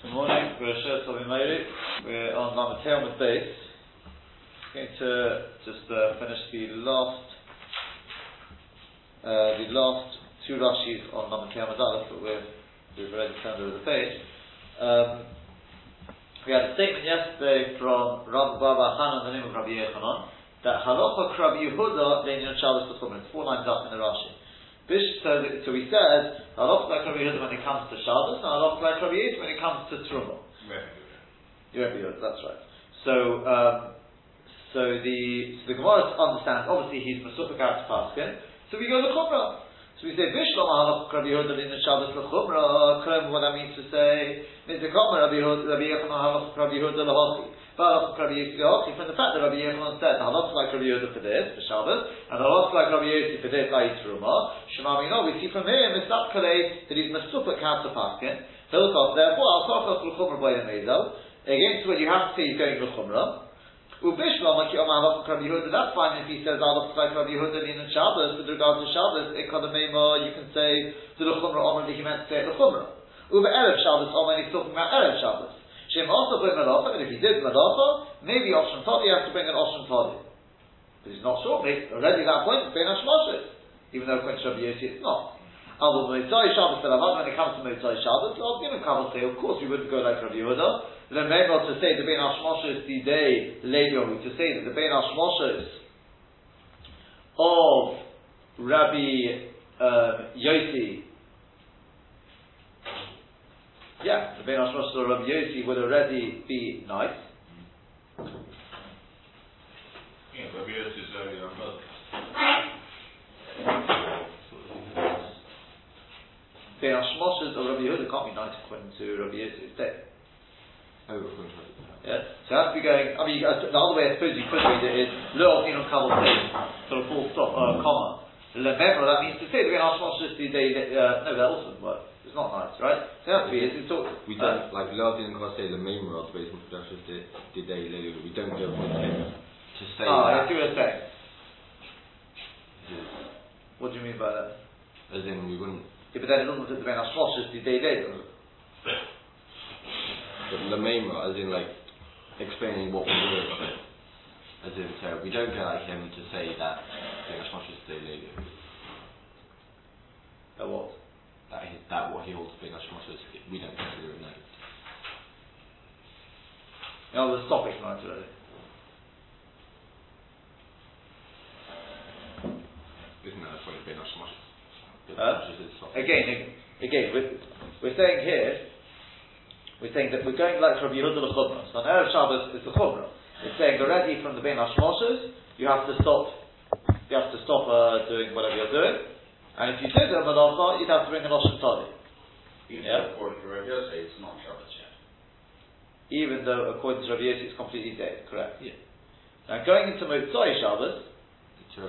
Good morning, Rosh We're on Lamatel with base. Going to just uh, finish the last uh, the last two Rashis on Lamatel Madalef, but we're, we've already turned over the page. Um, we had a statement yesterday from Rav Baba Hanan, the name of Rabbi Yochanan, that Halacha Rabbi Yehuda Leinian Shabbos. It's four lines up in the Rashi. So, so we said Halacha like Rabbi Yehuda when it comes to Shabbos, and Halacha like Rabbi Yehuda when it comes to Truma. Rabbi Yehuda, that's right. So, um, so the so the Gemara understands. Obviously, he's Masupik out to Paskin. So we go to Chumrah. So we say Bishlam Halach Rabbi Yehuda in the Shabbos l'Chumra. Klam what that means to say Mitzvah Rabbi Yehuda Rabbi Yehuda Halach Rabbi Yehuda l'Hochi. But Rabbi Yehuda from the fact that Rabbi Yehuda said Halach like Rabbi Yehuda for this for Shabbos and Halach like Rabbi Yehuda for this i.e. Truma. Shema know we see from here Mitzvah Kalei that he's Masupik out to Paskin. Hilchot therefore Al Kachach l'Chumra by the Mezel. Against what you have to say he's going l'Chumra. Ubishlam like Yom Halach Rabbi Yehuda. That's fine if he says Halach like Rabbi Yehuda in Shabbos with regard to Shabbos. Ekadamema you can say the Chumrah Omer he meant to say the Chumrah. Uber Erev Shabbos Omer he's talking about Erev Shabbos. Shem also bring Malacha, and if he did Malacha, maybe Oshon Todi has to bring an Oshon Todi. But he's not sure. Maybe already that point it's Hashmoshes, even though according to Rabbi Yossi it's not. Although Motzai Shabbos Avad, when it comes to Motzai Shabbos, I'll give him Kaval say, of course we wouldn't go like Rabbi Yehuda. Remember to say the Ben Hashmoshes today, Ledio, to say that the Ben Hashmoshes of Rabbi um, Yossi, yeah, the Ben Hashmoshes of Rabbi Yossi would already be nice. Yeah, Rabbi Yossi is earlier on both. Ben Hashmoshes of Rabbi Yehuda can't be nice according to Rabbi Yossi's day. Yeah? So have to be going, I mean, the other way I suppose you could read it is, Lo Ofin on Kabul sort of full stop, uh, comma. Lememra, that means to say the Ben Hashmoshes the day, uh, no, that also doesn't work. It's not nice, right? So it has it's, it's all, We don't, like, Love didn't quite say the main rod, the basement productions did, did they later, we don't go with him to say Ah, I that. see what you're saying. What do you mean by that? As in, we wouldn't, Yeah, but then it doesn't say the Ben Hashmoshes the day, day, it? but the main rod, as in, like, explaining what we were of it. As in, so we don't go like him to say that the Ashmash is the later. Uh, what? That, he, that what he holds being Ashmash is, we don't consider it no. No, the topic tonight already. Isn't that the point of being Ashmash? Huh? Again, again, we're, we're saying here, we're saying that we're going like Rabbi Yehuda l'chumrah. So on Erev Shabbos is the chumrah. It's saying already from the Ben Hashmoshes, you have to stop, you have to stop uh, doing whatever you're doing. And if you did a malacha, you'd have to bring an Oshem Tali. Even Yeah. though according to Rabbi Yossi, it's not Shabbos yet. Even though according to Rabbi Yossi it's completely dead, correct? Yeah. Now going into Motzai Shabbos,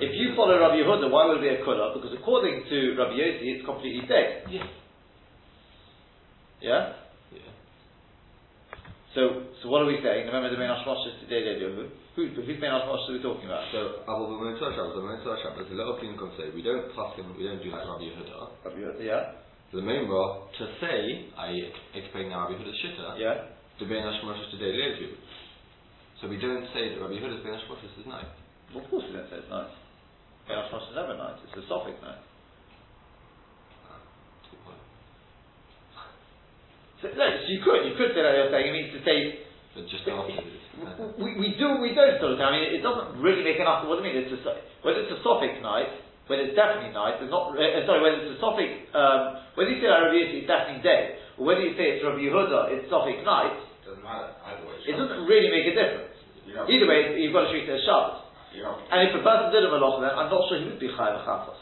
if you follow Rabbi Yehuda, why would it be a kula? Because according to Rabbi Yossi, it's completely dead. Yeah. Yeah? Yeah. So, so what are we saying? Remember the Ben Hashmoshes today, they do. Who, whose Ben Hashmoshes are we talking about? So, Abu Mitzvah Shabbos, the Mitzvah Shabbos, a lot of people can say, we don't pass him, we don't do like Rabbi Yehuda. Rabbi Yehuda, yeah? The main rod, to say, I explain now Rabbi Yehuda's shitta, Yeah? the Ben Hashmash is today later. So we don't say that Rabbi Yehuda's Ben Hashmash is night. Well, of course we don't say it's nice. Ben Hashmoshes is never nice. It's a Sophic nice. Ah, so, no, so you could, you could say that you're saying, it means to say, But just after this. we, we do, we don't sort of, I mean, it doesn't really make enough, what do you mean, it's a, so- whether it's a Sophic night, whether it's definitely night, there's not, uh, sorry, whether it's a Sophic, um, whether you say that Rabbi Yossi, it's definitely day, or whether you say it's Rabbi Yehuda, it's Sophic night, Doesn't matter. Either way, it doesn't really make a difference. You know, Either way, you've got to treat it as Shabbos. And if a person did a malacha, then I'm not sure he would be chayav chafas,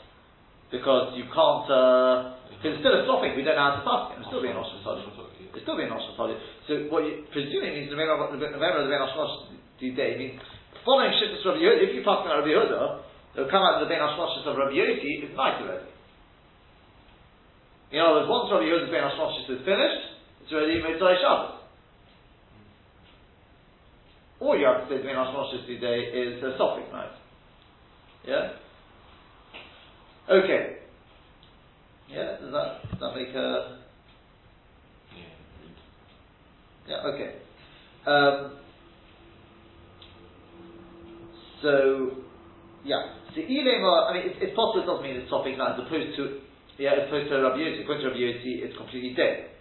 because you can't. Uh, because it's still a topic. We don't know how to pass it. It's still being Tali. It's still being Tali. So what you presuming means the November the November the Ben Hashmosh day means following Shittas Rabbi Yehuda. If you pass on Rabbi Yehuda, it'll come out of the Ben Hashmosh of Rabbi Yossi. It's night already. In other words, once Rabbi Yehuda's Ben Hashmosh is finished, it's already Mitzvah Shabbos. All you have to say to Ben Hashmosh today is a Sophic night. Yeah? Okay. Yeah, does that, does that make a... Yeah, okay. Um, so, yeah. So, I mean, it's, it's possible it doesn't mean it's topic now, as opposed to, yeah, as opposed to Rabbi Yossi. According to Rabbi Yossi, it's completely dead.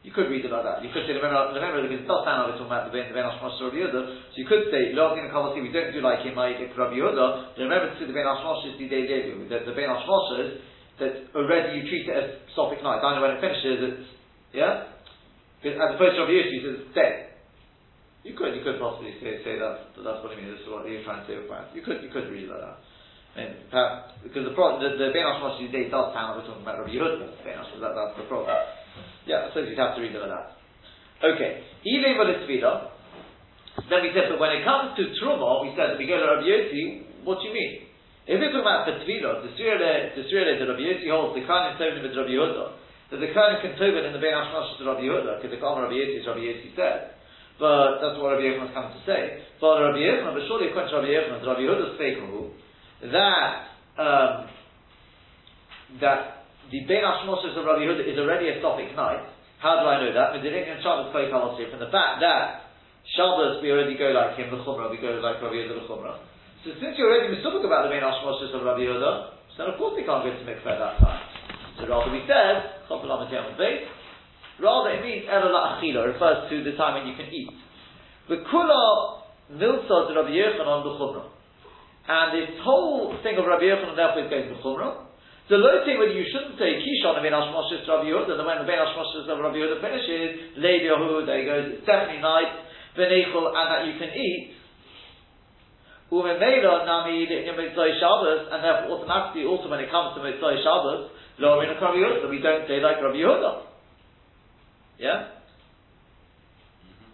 You could read like that. You could say, remember, remember because it does sound like we're talking about the Ben Hashmosh Rabbi Yehuda. So you could say, Lo Agin Kavasi, we don't do like him, like Rabbi Yehuda. Remember to the Ben Hashmosh is the day Levu. The, the Ben Hashmosh that already you treat it as Sophic night. I know when it finishes, it's, yeah? As opposed to Rabbi Yossi, it's dead. You could, you could possibly say, say that, that's what I mean, this is what you're trying to say with You could, you could read like that. I mean, perhaps, because the, pro, the, the Ben Hashmosh day does sound like we're talking about Rabbi Yehuda. Ben that, that's the problem. Yeah, suppose you'd have to read like that. Okay. It's Tvila, then we said, but when it comes to Truma, we said, we go to Rabbi Yossi, what do you mean? If we're talking about for Tvila, the Surele, the Surele, the Rabbi Yossi holds the Kanin Tovim with Rabbi Yehuda, that the Kanin can Tovim in the Ben Hashmash to Rabbi Yehuda, because the Kaman Rabbi Yossi is Rabbi Yossi said. But that's what Rabbi Yochanan come to say. But Rabbi Yochanan, but surely according to Rabbi Yochanan, Rabbi Yehuda's faithful, that, um, that the Ben Ashmoshes of Rabbi Yehuda is already a Sophic night. How do I know that? From the fact that Shabbos we already go like him, the Chumrah, we go like Rabbi Yehuda, the Chumrah. So since you're already misubik about the Ben Ashmoshes of Rabbi Yehuda, then of course we can't go to mikveh that time. So rather we said, rather it means Ela Achila, refers to the time when you can eat. The Kula Milsa to Rabbi Yochanan the Chumrah. And this whole thing of Rabbi Yochanan therefore is going to Chumrah. The low thing whether you shouldn't say Kishon of Ben Hashmoshes Rabbi Yehuda, and when the Ben Hashmoshes of Rabbi Yehuda finishes, Levi Yahu, there he goes, it's definitely night, Benechel, and that you can eat. Umemela Nami Mitzvah Shabbos, and therefore automatically also when it comes to Mitzvah Shabbos, Lo Rabbi Yehuda, we don't say like Rabbi Yehuda. Yeah?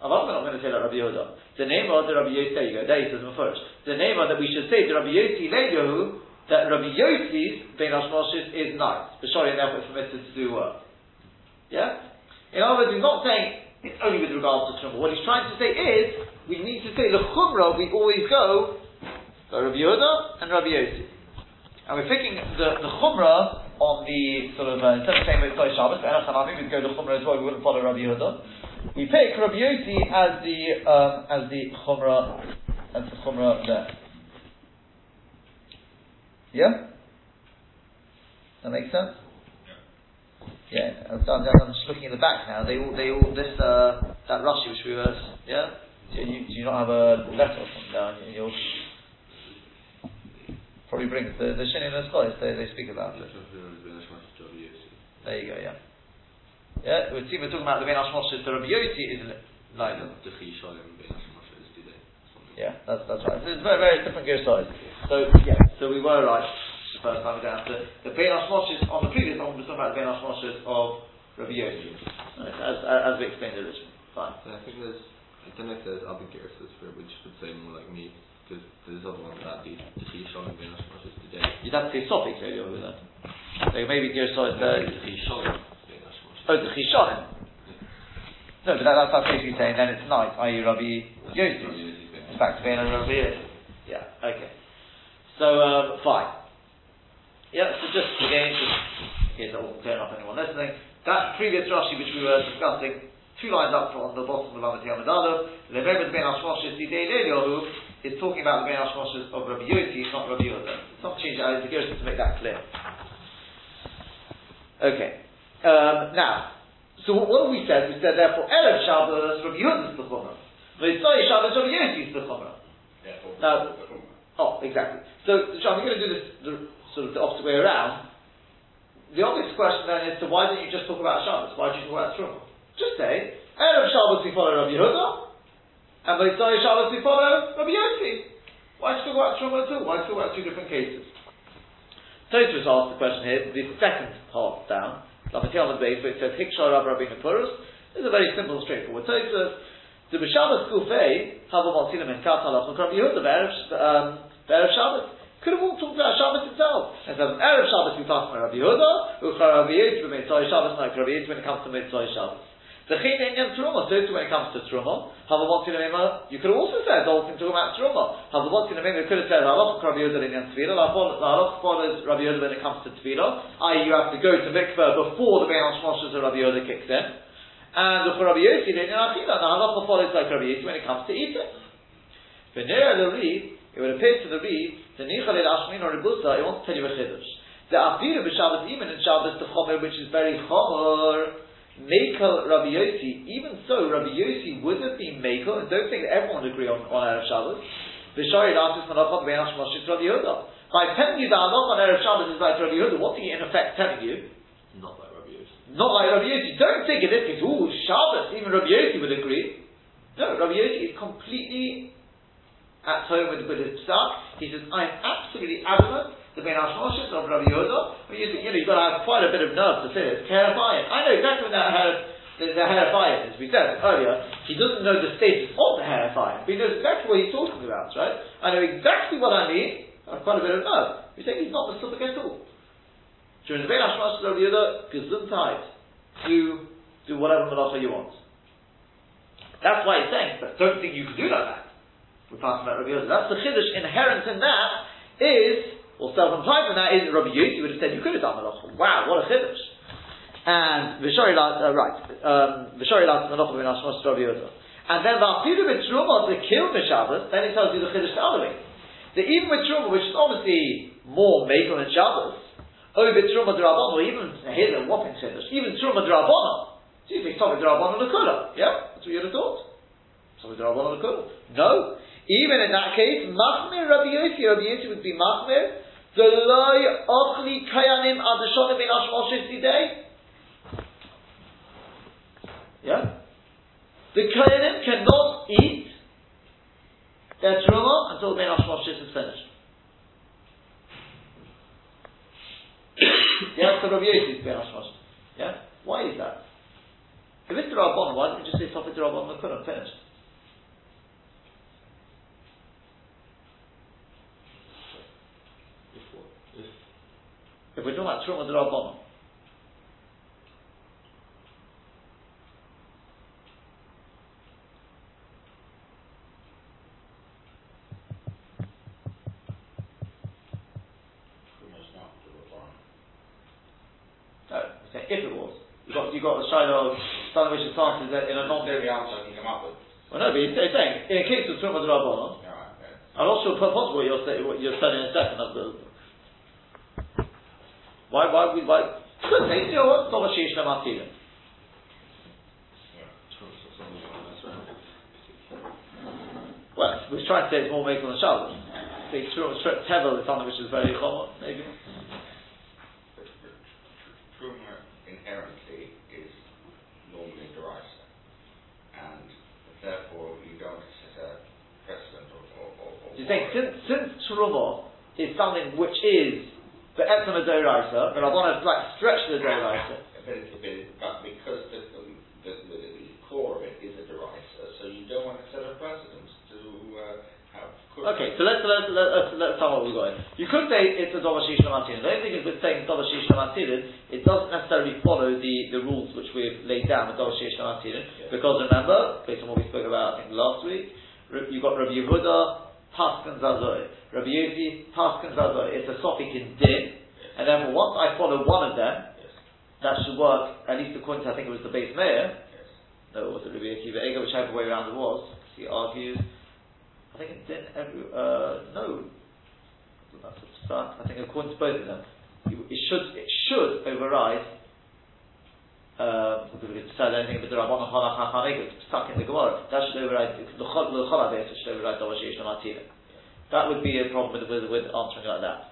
I'm also not going to say like Rabbi Yehuda. The name of the Rabbi Yossi, there you go, there he says first. The name of that we should say to Rabbi Yossi Leviyahu, that Rabbi Yossi's Ben Hashmoshes is nice. B'shori and therefore permitted to do work. Yeah? In other words, he's not saying it's only with regards to Trumah. What he's trying to say is, we need to say the Chumrah, we always go, go Rabbi Yehuda and Rabbi Yossi. And we're picking the, the Chumrah on the sort of, uh, instead of saying Mitzvah Shabbos, we'd go to Chumrah as well, we wouldn't follow Rabbi Yehuda. We pick Rabbi Yossi as the, um, as the Chumrah, as the Chumrah there. Yeah? That makes sense? Yeah, I'm, I'm, just looking in the back now. They all, they all, this, uh, that Rashi which we were, yeah? Do you, do you not have a letter or something down? You'll probably bring the, the Shin in the scholars, they, they speak about it. There you go, yeah. Yeah, we see we're talking about the Ben Hashmoshes, the Rabbi Yossi is like Yeah, that's, that's right. So it's very, very different gear size. So, yeah, so we were right the first time we down to the Ben Moshes on the previous one, we were talking about the Ben Moshes of Rabbi Yossi, as, as, we explained originally. Fine. So I think there's, I don't know if there's other Gersos for which would say more like me, because there's other ones that the Chishon and Ben Moshes today. You'd have to say Sophic maybe over that. Like maybe Gersos, the Chishon. Oh, the er Chishon. No, but that, that's, that's basically saying then it's night, i.e. Rabbi Yossi. It's back to being a Rabbi Yossi. Yeah, okay. So, um, fine. Yeah, so just again, just in case I wasn't clear enough anyone listening, that previous Rashi which we were discussing, two lines up on the bottom of Lamed Yamad Aleph, remember the Ben Hashmoshes Didei Leliohu is talking about the Ben Hashmoshes of Rabbi Yossi, not Rabbi Yehuda. It's not changed out Gershon to make that clear. Okay. Um, now, so what, what we said? We said therefore Erev Shabbos Rabbi Yehuda is the Chumrah. Mitzvah Shabbos Rabbi Yossi is the Chumrah. Now, Oh, exactly. So, Sean, we're going to do this the, sort of the opposite way around. The obvious question then is, so why didn't you just talk about Shabbos? Why did you talk about Truma? Just say, Erev Shabbos we follow Rabbi Yehuda, and Motzai Shabbos we follow Rabbi Yossi. Why did you talk about Truma at all? Why did you talk about two different cases? Tosfos asked the question here, the second part down, Lametil on the base, where it says, Hikshar Rabbi Rabbeinu Purus, is a very simple, straightforward Tosfos. The B'Shabbos Kufei, Hava Motzilem and Katalach, Rabbi Yehuda, um, Erev Shabbos. Could have all talked about Shabbos itself. And so Erev Shabbos we talk about Rabbi Yehuda, Uchar Rabbi Yehuda, Mitzvah Shabbos, like Rabbi Yehuda when it comes to Mitzvah Shabbos. The Chin Inyan Truma, so when it comes to Truma, Havavot Tinamima, you could also said, all talking about Truma. Havavot Tinamima, you could have said, Halach Rabbi Yehuda Inyan Tefillah, Halach follows Rabbi Yehuda when it comes to Tefillah, i.e. you have to go to Mikveh before the Ben Hashmoshes of Rabbi Yehuda kicks in. And the Rabbi Yossi, the Achila, the halacha follows like Rabbi Yossi when it comes to eating. V'nera the read, it would appear to the read, the Nichal Ashmin or Rebusa, it wants to tell you a chiddush. The Afiru b'Shabbos, even in Shabbos, the Chomer, which is very Chomer, Mekel Rabbi Yossi, even so, Rabbi Yossi would have been Mekel, and don't think that everyone would agree on, on Erev Shabbos. V'shari l'Asis Manachot Ve'en Hashmosh Rabbi Yehuda. By telling you that Allah on Erev Shabbos is like Rabbi Yehuda, what's he in effect telling you? Not like Rabbi Yossi. Not like Rabbi Yossi. Don't think in this case, ooh, Shabbos, even Rabbi Yossi would agree. No, Rabbi Yossi is completely at home with, with his psak. He says, I'm absolutely adamant the Ben Hashmoshes of Rabbi Yehuda. You, you know, you've got to have quite a bit of nerve to say this. Kerafayim. I know exactly what that hair, the, the Herafayim is. We said earlier, he doesn't know the status of the Herafayim, but he knows exactly what he's talking about, right? I know exactly what I mean. I have quite a bit of nerve. We say he's not the Suffolk at all. During the Ben Hashmoshes of Rabbi Yehuda, gesundheit. Do, do whatever malacha you want. That's why he's saying, but don't think you can do like that. We're talking about Rabbi Yehuda. That's the chiddush inherent in that is or self-implied from that is Rabbi you would have said you could have done malacha. Wow, what a chiddush! And v'shari uh, right, um, v'shari las malacha ben ashmos Rabbi. And then v'afidu b'truma to kill b'Shabbos, then it tells you the chiddush the other way. That even with truma, which is obviously more makel than Shabbos, oh b'truma d'rabbanon, or even here's a whopping chiddush, even truma d'rabbanon. So you think Tommy d'rabbanon l'kula, yeah, that's what you would have thought. Tommy d'rabbanon l'kula. No, even in that case, machmir Rabbi Yossi, Rabbi Yossi would be machmir the loy ochli kayanim adeshonim in Ashmoshes day. Yeah? The kayanim cannot eat their truma until the Ben is finished. yeah, so Rabbi Yossi is Ben Ashmoshes. Yeah? Why is that? If it's the Rabban, why didn't you just say Sofit Rabban Makurim finished? If what? If If we're talking about Truma D'Rabbanon. Truma's not to the farm. No, we say if it was. You got you got the which is that in a non the answer I can come up with. Well no, but he's saying in a case of Truma D'Rabbanon, Yeah. I'm not sure possible what you're saying what you're saying in a second of the why why we why could they you know what? Not a Shish Lamatilin. Trump's or something like that, that's right. Well, we're trying to say it's more makel than Shabbos. Say Truma Tevel is something which is very common, maybe. Truma inherently is normally derisive, and therefore you don't set a precedent or. or, or, you think since since Truma is something which is the Etzem Adoraisa, the Rabbanah like stretch the Adoraisa. But, it, but, it, but because the, the, the, the core of it is a derisive, so you don't want to set a precedent to uh, have. Okay, so let's let's let's let's, tell what we've got. here. You could say it's a Dovashish Lamatilin. The only thing is with saying Dovashish Lamatilin, it doesn't necessarily follow the, the rules which we've laid down with Dovashish Lamatilin. Yeah. Because remember, based on what we spoke about I think last week, you've got Rabbi Yehuda, Paskin Zazoi. Rabbi Yossi, Paskin Zazoi. It's a Sophic in Din. And therefore once I follow one of them, Yes, that should work, at least according to I think it was the base mayor, yes. no, it wasn't Rabbi Akiva Eiger, whichever way around it was. He argues. I think it didn't. Every, uh, no, that's a start. I think according to both of them, it should it should override. Uh, if we decide anything but the Rabban Chalach Hachaneg, it's stuck in the Gemara. That should override the Chol the it should override Davash Yesh Lamatila. That would be a problem with, with, with answering like that.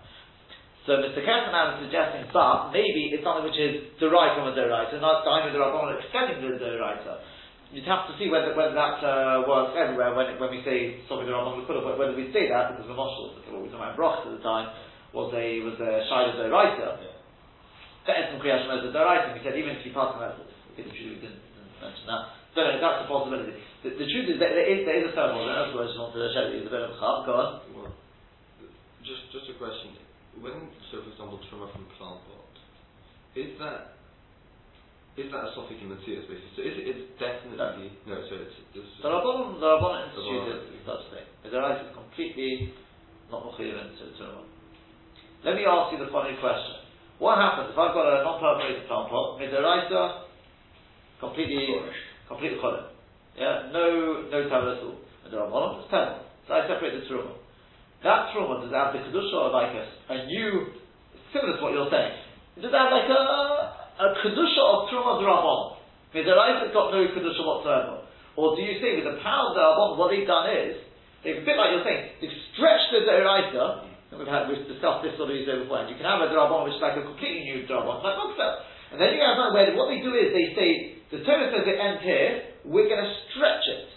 So Mr. Kesselman is suggesting, but maybe it's something which is derived from a Doraita, not with the Rabban extending the Doraita. You'd have to see whether whether that uh, works everywhere when when we say something the Rabban L'Kula, whether we say that because the Moshel, what we were talking about Broch at the time, was a was a Shaila Doraita. Yeah. Etzim Kriyashim as a Doraita, we said even if you pass on that, we didn't, didn't mention that. So no, that's a possibility. The, the truth is that there is there is a third one, and that's what I just wanted to show you. It's a bit of a chab. Go on. Well, just just a question. When, so for example, truma from plant pot, is that is that a sophic in the tears basis? So is it, it's definitely no. So it's, it's The Rabbanon, the Rabbanon Rabbanon. instituted such a thing. The Doraita is completely not Mechiv into Torah. Let me ask you the following question. What happens if I've got a non-perforated plant pot, Midoraita, completely, Completely cholim. Yeah, no, no tablet at all. And the Rabbanon is ten. So I separate the truma. That truma does have the kedusha like a, a new, similar to what you're saying. Does it have like a a kedusha of truma drabon? Midaraisa got no kedusha whatsoever. Or do you say with the power of the Rabbanon, what they've done is they've a bit like you're saying, they've stretched the deraisa. We've had we've discussed this sort of before. You can have a drabon which is like a completely new drabon, like Moksel. And then you have something where what they do is they say the Torah says it ends here. We're going to stretch it.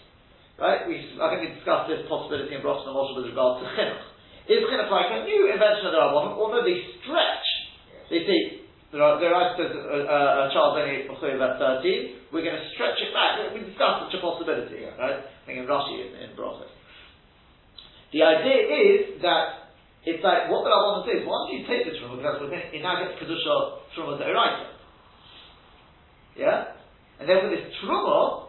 Right? We, I think we discussed this possibility in Brochus and Moshe with regard to chinuch. Is chinuch like a new invention of the or no, they stretch. They say, there are, there are says, a, a, a child only about 13, we're going to stretch it back. We discussed such a possibility, Yeah. right? I think in Rashi in, in Brochus. The idea is that it's like what the Rabbanon says, once you take this from what it now gets Kedusha Truma De'oraita. Yeah? And therefore this Truma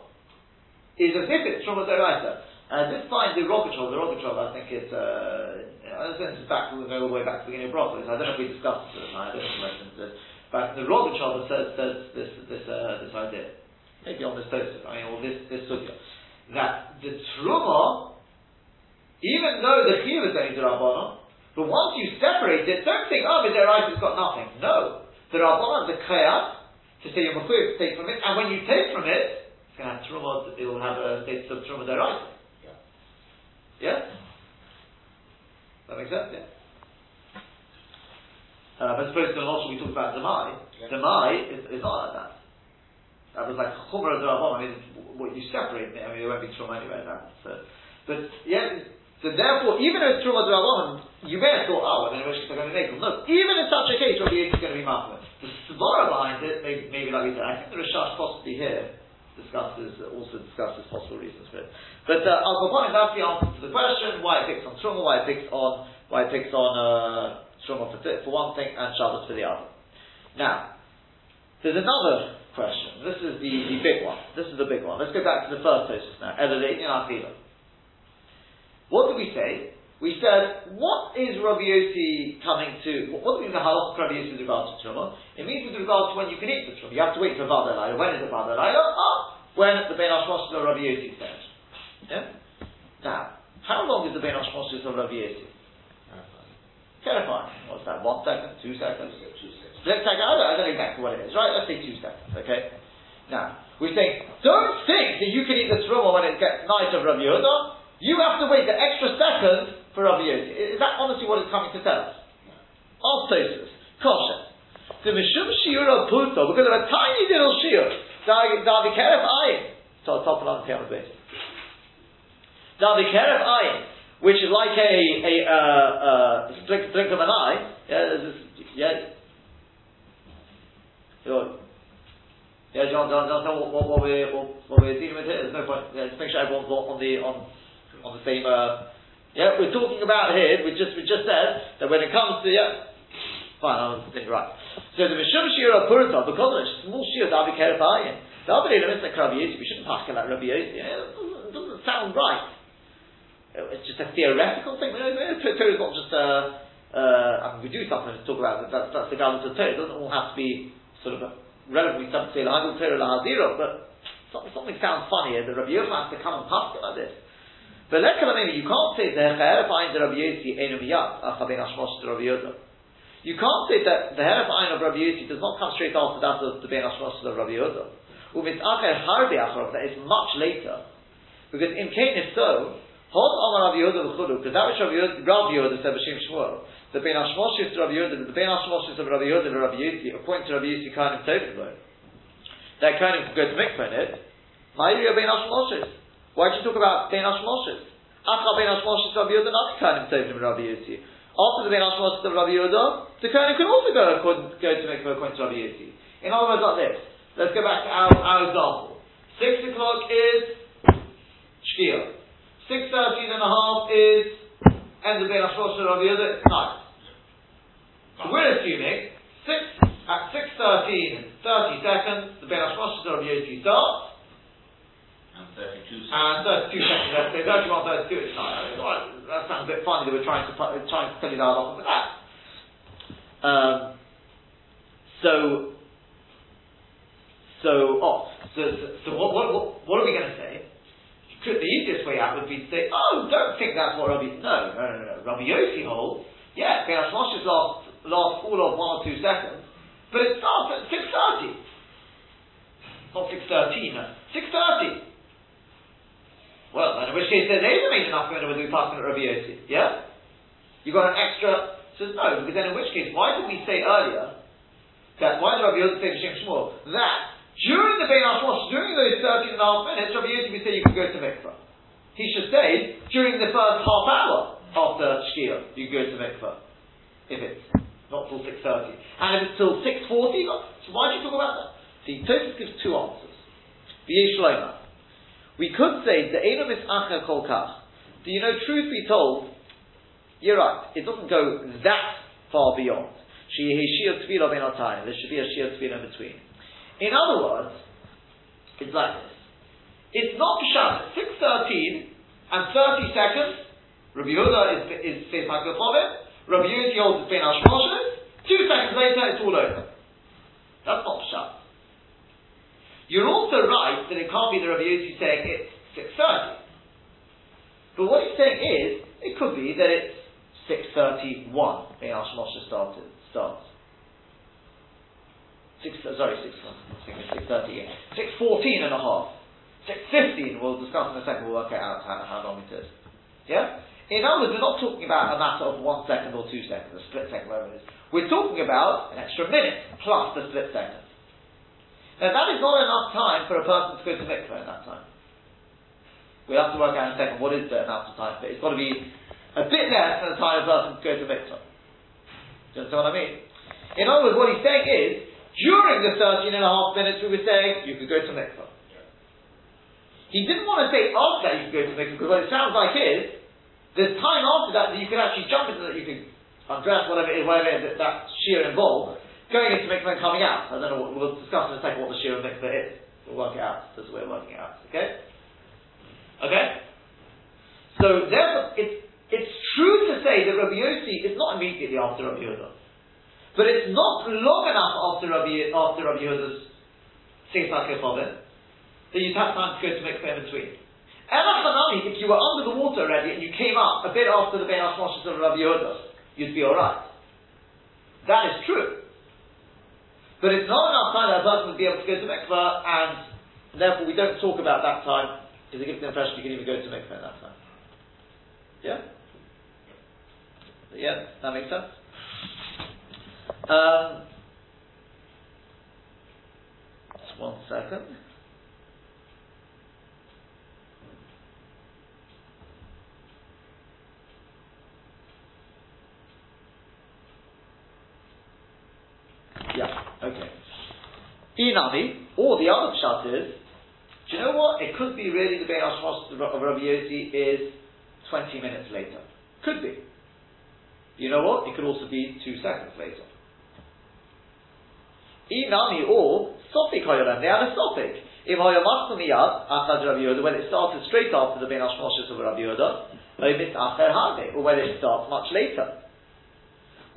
is as if it's Truma De'oraita. And this time the Rogachow, the Rogachow I think it's, uh, I know it's back, we all the way back to the beginning of Brothers. I don't know if we discussed it, I don't know if it. But the Rogachow says, says this, this, uh, this idea. Maybe on this poster, I mean, or this, this sugya. That the Truma, even though the Chiyuv is only the Rabbanon, but once you separate it, don't think, oh, their eyes has got nothing. No. The Rabbanon, the Chayat, to say you're Mechuyev to take from it, and when you take from it, it's going to have Truma, it will have a state of Truma eyes. Yeah. Yeah? That makes sense, yeah? Uh, as opposed to also we talked about Demai. Yeah. Demai is, is not like that. That was like Chumrah Darabon. I mean, what you separate, I mean, there won't be Truma anyway. That. So, but yeah, so therefore, even if it's Truma Darabon, you may have thought, oh, well, then they're going to make them. No, even in such a case, Rabbi Yitzchak is going to be Machmir. The Svara behind it, maybe, maybe like we said, I think the Rashash possibly here discusses, also discusses possible reasons for it. But uh, Al Kapon, that's the answer to the question, why it picks on Truma, why it picks on, why it picks on, uh, Truma for, for one thing and Shabbos for the other. Now, there's another question. This is the, the big one. This is the big one. Let's go back to the first toast now. Edelin Achila. What did we say? We said, what is Rabbi Yossi coming to, what, what do we mean the halach of Rabbi Yossi with regard to Truma? It means with regard to when you can eat the Truma. You have to wait for Vada Laila. When is it Vada Laila? Ah, when the Ben Hashmos of Rabbi Yossi said. Yeah? Now, how long is the Ben Hashmos of Rabbi Yossi? Terrifying. What's that? One second? Two seconds? Two six. Let's take, I don't, I don't know exactly what it is, right? Let's say two seconds, okay? Now, we're saying, don't think that you can eat the truma when it gets night of Rabbi Yehuda. You have to wait the extra second for Rabbi Yehuda. Is that honestly what it's coming to tell us? Ask Tosfos. Kosher. The Mishum Shiur of Puto, because of a tiny little Shiur, Davi Keref Ayin. So, top of the piano base. Davi Keref Ayin, which is like a, a, uh, uh, drink, drink of an eye. Yeah, this, yeah, Sure. Yeah, John, John, John, what, what, what we're what, what we're dealing with here. There's no point. Yeah, just make sure everyone's on the on on the same. Uh, yeah, we're talking about here. We just we just said that when it comes to yeah. Fine, I think right. So the Mishum Shira Purta, because of a small Shira Davi Kerapayin, the other element like Rabbi Yossi, we shouldn't pass like Rabbi Yossi. Yeah, it doesn't, sound right. It's just a theoretical thing. Torah is not just a. Uh, I mean, we do sometimes talk about it. That's, that's the guidance of Torah. It doesn't all have to be sort of relatively some say lahagul Torah but something, something sounds funny. The Rabbi has to come and pass like this. But let's come you can't say the Heref Ayin of Rabbi Yossi Enum Yad Achabin Hashmosh to Rabbi Yoda. You can't say that the Heref Ayin of Rabbi Yossi does not come straight after that of the Ben Hashmosh of Rabbi Yoda. Umitzacher Harbi Acharov, that is much later. Because in Cain, if so, Hod Amar Rabbi Yehuda v'chudu, because that which Rabbi Yehuda, Rabbi Yehuda said B'Shem Shmuel, the Ben Hashmoshis to Rabbi Yehuda, the Ben Hashmoshis of Rabbi Yehuda and Rabbi Yossi, according to Rabbi Yossi, Kahanim Tovim Lo. That Kahanim could go to mikveh in it. Ma'iri Ben Hashmoshis. Why did you talk about Ben Hashmoshis? Acha Ben Hashmoshis Rabbi Yehuda, not Kahanim Tovim Rabbi Yossi. After the Ben Hashmoshis of Rabbi Yehuda, the Kahanim can also go, go to mikveh according to Rabbi Yossi. In other words, like this. Let's go back to our, our example. Six o'clock is Shkia. Six thirteen and a half is end of Ben Hashmosh Rabbi Yehuda, it's night. So we're assuming six at six thirteen, thirty seconds, the Ben Hashmosh Rabbi Yehuda starts, And 32 seconds. and thirty-two seconds, let's say thirty-one, thirty-two, it's night. I mean, all right, that sounds a bit funny that we're trying to trying to tell you that off of that. Um, so, so, oh, So, so, so what, what, what, what are we going to say? Could, the easiest way out would be to say, oh, don't think that's what Rabbi. No, no, no, no. Rabbi Yossi holds, yeah, Ben Hashmoshes last, last all of one or two seconds, but it starts at 6.30. Not 6.13, no. 6.30. Well, then in which case there isn't made enough going with the passing at Rabbi Yossi. Yeah? You got an extra. Says no, because then in which case, why did we say earlier that why did Rabbi Yossi say Shem Shmuel that during the Bein Hashmosh, during those 13 and a half minutes, Rabbi Yossi would say you can go to mikvah. He should say during the first half hour after Shkia you go to mikvah. If it's not till 6.30. And if it's till 6.40, so why do you talk about that? See, Tosfos gives two answers. V'yesh we could say the Eno Misacha Kol Kach. Do you know, truth be told, you're right, it doesn't go that far beyond. There should be a Shia Tefillah in between. In other words, it's like this. It's not Pshat, 6.13 and 30 seconds, Rabbi Yehuda is, is says Hakachovim, Rabbi Yossi holds Ben Hashmoshes, two seconds later it's all over. That's not Pshat. You're also right that it can't be the Rabbi Yossi saying it's 6.30. But what he's saying is, it could be that it's 6.31 when Al Moshe started, starts. Six, uh, sorry, 6, uh, 6.30 again. 6.14 and a half. 6.15, we'll discuss in a second, we'll work out how, how long it is. Yeah? In other words, we're not talking about a matter of one second or two seconds, a split second, whatever it is. We're talking about an extra minute plus the split second. Now that is not enough time for a person to go to mikveh at that time. We have to work out in a second what is the amount of time, but it's got to be a bit less than the time a person to go to mikveh. Do you understand what I mean? In other words, what he's saying is, during the 13 and a half minutes we were saying, you could go to mikveh. He didn't want to say after you could go to mikveh, because what it sounds like is, there's time after that that you could actually jump into that, you could undress, whatever it is, whatever it is that, shear involved, going into mikveh and coming out. I don't know, we'll discuss in a second what the shear of mikveh is. We'll work it out. That's the way of working it out. Okay? Okay? So therefore, it's, it's true to say that Rabbi Yossi is not immediately after Rabbi Yehuda. But it's not long enough after Rabbi, after Rabbi Yehuda's Sefer Kechovim that you'd have time to go to mikveh in between. Ela if you were under the water already and you came up a bit after the Bein Hashmoshes of Rabbi Yehuda, you'd be alright. That is true. But it's not enough time that a person would be able to go to mikveh, and therefore we don't talk about that time, because it gives the impression you can even go to mikveh at that time. Yeah? Yeah, that makes sense? Um, just one second. Yeah. Okay. Inami, or the other pshat is, do you know what? It could be really the Bein Hashmos of Rabbi Yossi is 20 minutes later. Could be. You know what? It could also be two seconds later. Inami, or Sofik Hayoram, they had a Sofik. If Hayamas Miyad, Rabbi Yehuda, whether it started straight after the Bein Hashmos of Rabbi Yehuda, or whether it starts much later.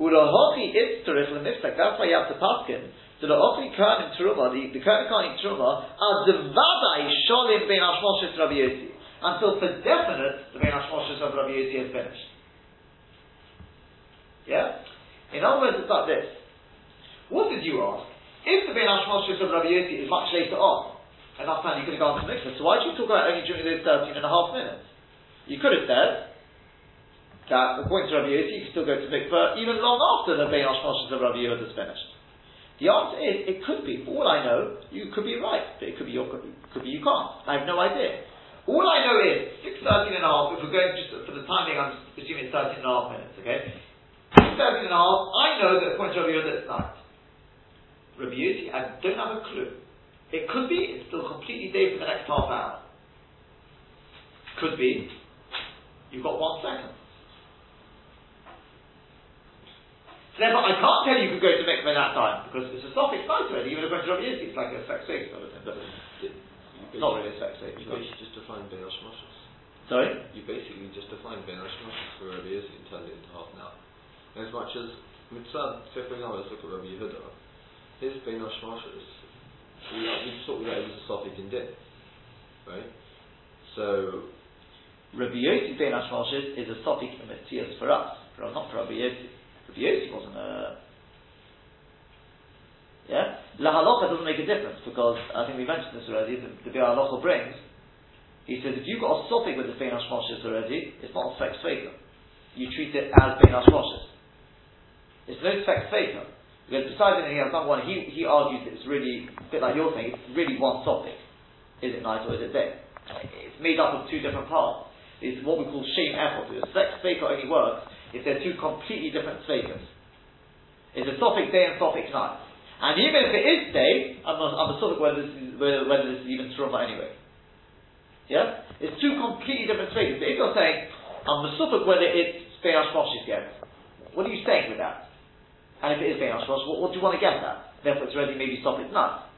Ulahochi is tarif lemiftak. That's why you have to paskin. So the Ochli Khan in Teruma, the, the Khan in Teruma, are devadai sholim bein Hashmoshes Rabbi Yossi. Until for definite, the bein Hashmoshes of Rabbi Yossi is finished. Yeah? In other words, it's like this. What did you ask? If the bein Hashmoshes of Rabbi Yossi is much later on, enough time you could have gone to mikvah, so why did you talk about only during those 13 and a half minutes? You could have said, that according to Rabbi Yossi, you can still go to mikveh even long after the Bein of Rabbi Yehuda is finished. The answer is, it could be. For all I know, you could be right, but it could be your, could be you can't. I have no idea. All I know is, 6, 13 and a half, if we're going just for the time being, I'm assuming it's 13 and a half minutes, okay? 6, 13 and a half, I know that according to Rabbi Yehuda it's night. Rabbi Yossi, I don't have a clue. It could be, it's still completely day for the next half hour. Could be, you've got one second. So therefore, I can't tell you you could go to mikveh that time because it's a. It's nice already. Even according to Rabbi Yossi, it's like a sex six sort of thing, but it's not really a sex six. You basically just define Ben Hashmoshes. Sorry. You basically just define Ben Hashmoshes for Rabbi Yossi and turned it into half an hour. As much as mitzvah, say for example, let's look at Rabbi Yehuda. His Ben Hashmoshes we, we thought that it was a Sophic in Din, right? So, Rabbi Yossi Ben Hashmoshes is a Sophic in for us, for not for Rabbi Yossi. Yossi wasn't a. Yeah? La halacha doesn't make a difference because I think we mentioned this already. The, the Biur Halacha brings. He says if you've got a Sophic with the Ben Hashmoshes already, it's not a Sex Faker. You treat it as Ben Hashmoshes. It's no Sex Faker. Because besides anything else, number one, he, he argues it's really, a bit like you're saying, it's really one topic. Is it night or is it day? It's made up of two different parts. It's what we call shame effort. A sex faker only works if they're two completely different fakers. It's a topic day and topic night. And even if it is day, I'm not, I'm sort of whether this is, whether, whether this is even truma anyway. Yeah? It's two completely different fakers. But if you're saying, I'm the whether it's Be'ash Moshe again, what are you saying with that? And if it is Hashmoshes, what, what, do you want to get at? Therefore, it's already maybe it's not.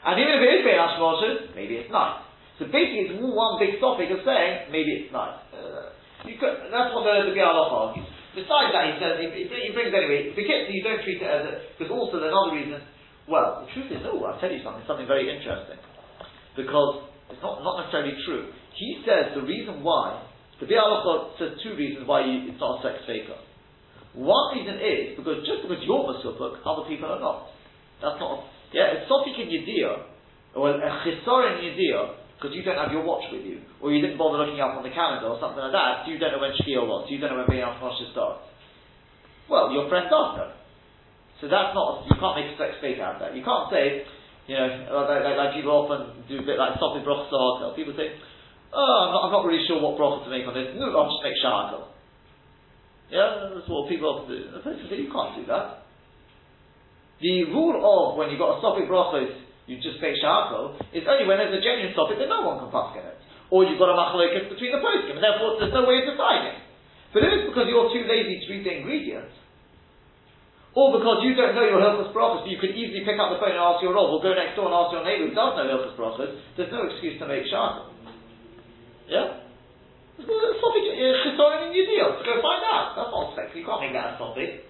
And even if it is Bein Hashmoshes, maybe it's not. So basically, it's one big topic of saying maybe it's not. Uh, could, that's what the, the Biur Halacha argues. Besides that, he says he, he brings anyway. Forget you don't treat it as a because also there's another reason. Well, the truth is, oh, I'll tell you something. Something very interesting because it's not not necessarily true. He says the reason why the Biur Halacha says two reasons why you, it's not a sex faker. One reason is because just because you're Masupuk, other people are not. That's not, yeah, it's Sofik in Yediyah, or a Chisor in Yediyah, because you don't have your watch with you, or you didn't bother looking up on the calendar or something like that, so you don't know when Shkia was, so you don't know when Beyam Moshe starts. Well, your friend does know. So that's not, you can't make a fake out of that. You can't say, you know, like, like, like people often do a bit like Sofik Broch People say, oh, I'm not, I'm not really sure what broch to make on this. No, I'll just make Shahatel. Yeah, that's what people often do. The person say you can't do that. The rule of when you've got a topic brachos, you just say shahakol, is only when there's a genuine topic that no one can pass in it. Or you've got a machalokas between the poskim, and therefore there's no way of deciding. But if it's because you're too lazy to read the ingredients, or because you don't know your Hilchas Brachas, you could easily pick up the phone and ask your role, or go next door and ask your neighbour who does know Hilchas Brachas, there's no excuse to make Shahakal. Yeah? it's Something chisorin in New deal. Go find out. That's not sexy. You can't make that something.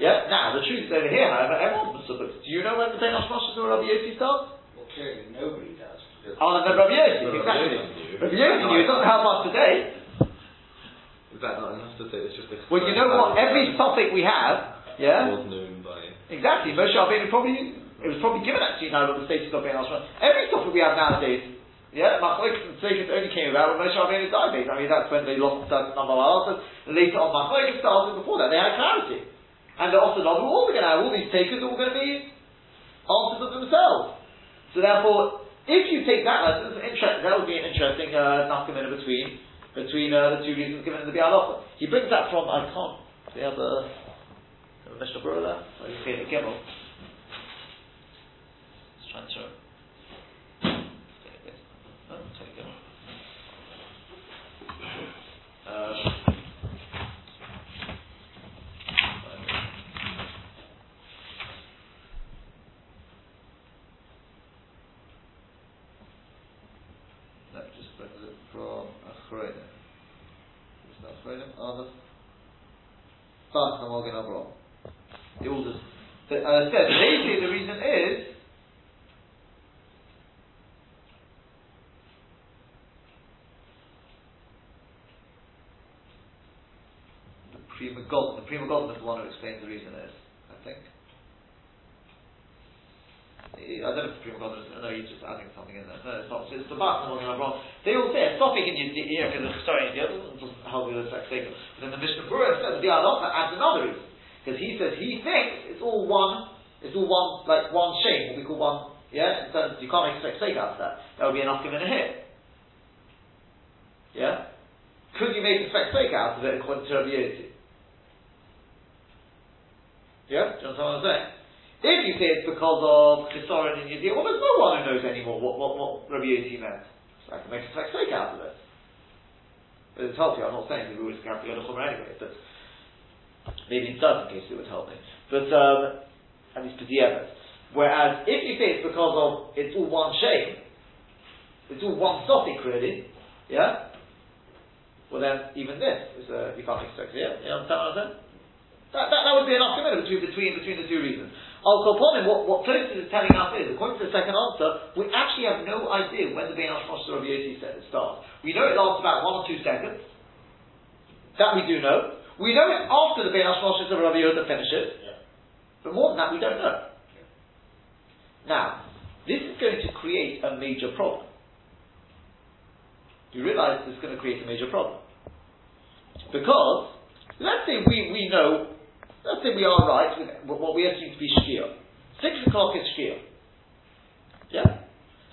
Yeah. Now the truth is over here. However, everyone's Masubuk. Do you know when the Bein Hashmashas or Rabbi Yossi starts? Well, clearly nobody does. Oh, then Rabbi Yossi. Exactly. Rabbi Yossi knew. It doesn't help us today. Is that not enough to say it's just a Well, you know what? Every topic we have, yeah, was known by exactly. Moshe Rabbeinu probably it was probably given actually now what the status of Bein Hashmashas. Every topic we have nowadays yeah, Machlokes and Tzeikas only came about when Moshe Rabbeinu died. I mean, that's when they lost a certain number of hours. And later on, Machlokes started before that. They had clarity. And the Orthodox were all going to have all these takers all going to be answers of themselves. So therefore, if you take that lesson, that would be an interesting uh, between between uh, the two reasons given in the Biur Halacha. He brings that from I can't. The other Mishnah there. Or you see it Gimel. And show. But I'm all going to wrong. It all just. But as I said, basically the reason is the Pri Megadim. The Pri Megadim is the one who explains the reason is, I think. I don't know if the Pri Megadim is, no, he's just adding something in there. No, it's not. It's the Bat and wrong. They all say, stop in your ear because the sorry, the other doesn't help you with the sex But then the Mishnah Berurah says the Biur Halacha adds another reason. Because he says he thinks it's all one, it's all one, like one shape, what we call one, yeah? In terms, you can't make sex out of that. That would be enough given a hit. Yeah? Could you make a sex out of it according to Rabbi Yossi? Yeah? Do you understand what I'm saying? If you say it's because of Chisorin in Yediyah, well, there's no one who knows anymore what, what, what Rabbi Yossi meant. So I can make a sex out of it. But it's healthy, I'm not saying that we always have to go to Chumrah anyway, but Maybe in certain cases it would help me. But, um, at least P'di'evet. Whereas, if you say it's because of, it's all one shame, it's all one topic really, yeah? Well then, even this, is, uh, you can't expect it, yeah? You understand what I'm saying? That, that, that would be enough commitment between, between, between the two reasons. Al Koponim, what, what Tosfos is telling us is, according to the second answer, we actually have no idea when the Bein Hashmosh of Yossi starts. We know it lasts about one or two seconds. That we do know. We know it after the Bein Hashmosh of Rabbi Yehuda finishes. Yeah. But more than that, we don't know. Now, this is going to create a major problem. You realize this is going to create a major problem. Because, let's say we, we know, let's say we are right with what we assume to be Shkia. Six o'clock is Shkia. Yeah?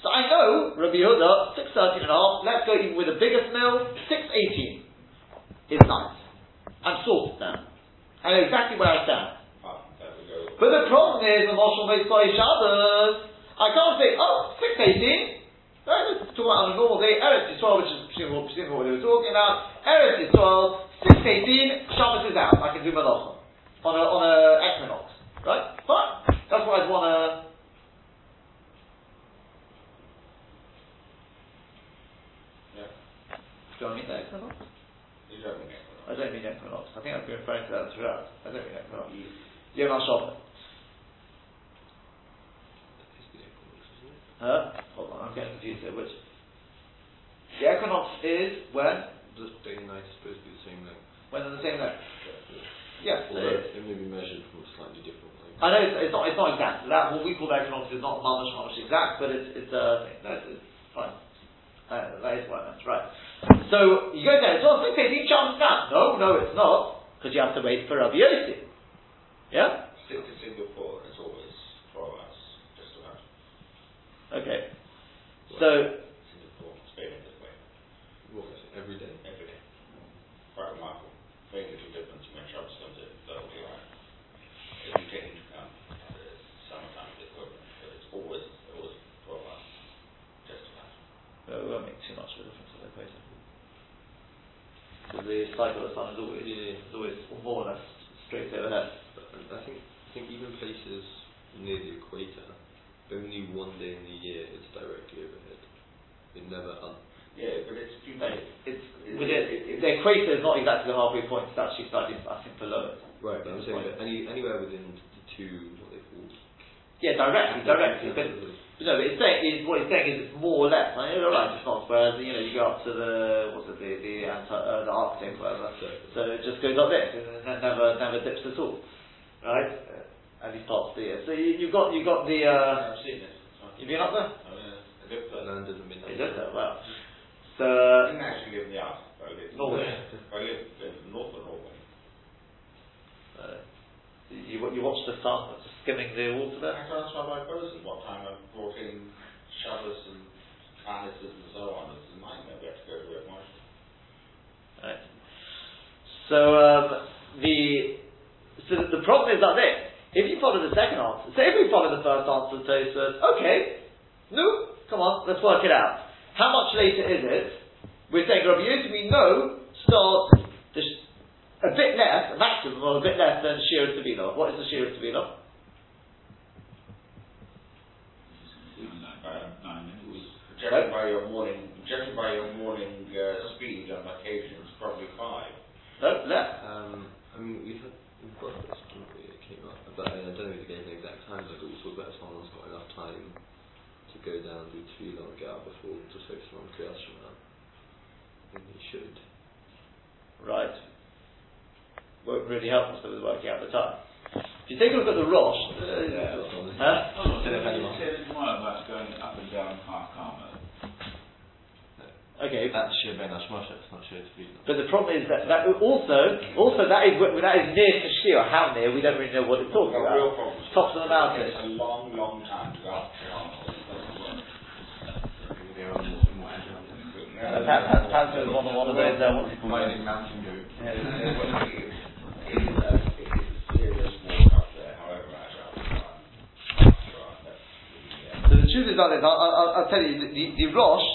So I know, Rabbi Yehuda, 6.13 and a half, let's go even with the biggest mill, 6.18 is nice. I'm sorted now. I know exactly where I stand. But the problem is, the Moshe Moisai Shabbos, I can't say, oh, 618. Right, let's talk about on a normal day, Eretz Yisrael, which is presumably what they were talking about. Eretz Yisrael, 618, Shabbos is out. I can do Malacha. On a, on a equinox. Right? Fine. That's what I'd want to... Yeah. Do I mean the equinox? You don't mean it. I don't mean equinox. I think I've been referring to that throughout. I don't mean equinox. You- Yom HaShabbat. That is the equinox, isn't it? Huh? Hold on, I'm getting confused here. Which? The equinox is when? The day and night is supposed to be the same length. When they're the same length. Yes, it Although it may be measured from a slightly different length. I know it's, it's not it's not exact. That what we call equinox is not mamish mamish exact, but it's it's uh no, it's, it's fine. Uh, that is what I meant, right? So you go there. It's all six eighteen chance now. No, no, it's not because you have to wait for Rabbi Yossi. Yeah. Stick to Singapore, it's always 12 hours, just about. Okay. So Singapore, Spain in this way, What is it? Every day? every day. Quite remarkable. Very little difference when Shabbos comes in, so it'll be alright. If you take into account the summertime equivalent, but it's always, always 12 hours, just about. uh, we won't make too much of a difference to the equator. So the cycle of the sun is always Yeah. is always more or less straight overhead. I think I think even places near the equator, only one day in the year it's directly overhead. It never un- Yeah, but it's too Like, late. it's with it, the equator is not exactly the halfway point. It's actually slightly, I think, below it. Right, but I'm saying that any anywhere within the two what they call Yeah, directly, directly. But no, but it's saying is what it's saying is it's more or less. I know you're right. It's not. Whereas you know you go up to the what's it the anti, uh, the Arctic whatever. So it just goes like this and then never never dips at all, right? Uh, at least parts of the year. So you, you've got you've got the. Uh, I've seen it. You've been up there? I mean, it's a good place. land as a You did that well. So I didn't actually live in the Alps. I lived Norway. I lived in north of Norway. uh, you you watch the sun just skimming the water there. I asked Rabbi Bozen what time I brought in Shabbos and canisters and so on. It's a nightmare. We had to go to it much. Right. So um, the so the, problem is that this. If you follow the second answer, so if we follow the first answer, it says, okay, no, come on, let's work it out. How much later is it? We're saying Rabbi Yosef, we know, starts the sh- a bit less, a maximum of a bit less than Shira Tabila. What is the Shira Tabila? Judging by your morning, judging by your morning uh, speed on occasion, it's probably five. No, less. Um, I mean, we've had, we've got this didn't we, it came up, but I, I don't know if it gave an exact time, but also that someone's got enough time to go down, and do two long get out before to focus on Kriyas Shema. I think he should. Right. Won't really help us with working out the time. If you take a look at the Rosh, uh, Yeah. huh? Oh, so you said as well about going up and down half karma. Okay, That's Shir Ben Hashmoshe, it's not Shir Tefillah. But the problem is that, that also, also that is that is near to Shia. How near? We don't really know what it's talking about. real problems. Tops of the mountains. It's a long, long time to go Uh, one of one of those. Uh, what's it called? Mountain goat. It is a- it is a serious walk up there, however I was trying. So the truth is about this. I'll, I'll, I'll tell you, the, the, the Rosh,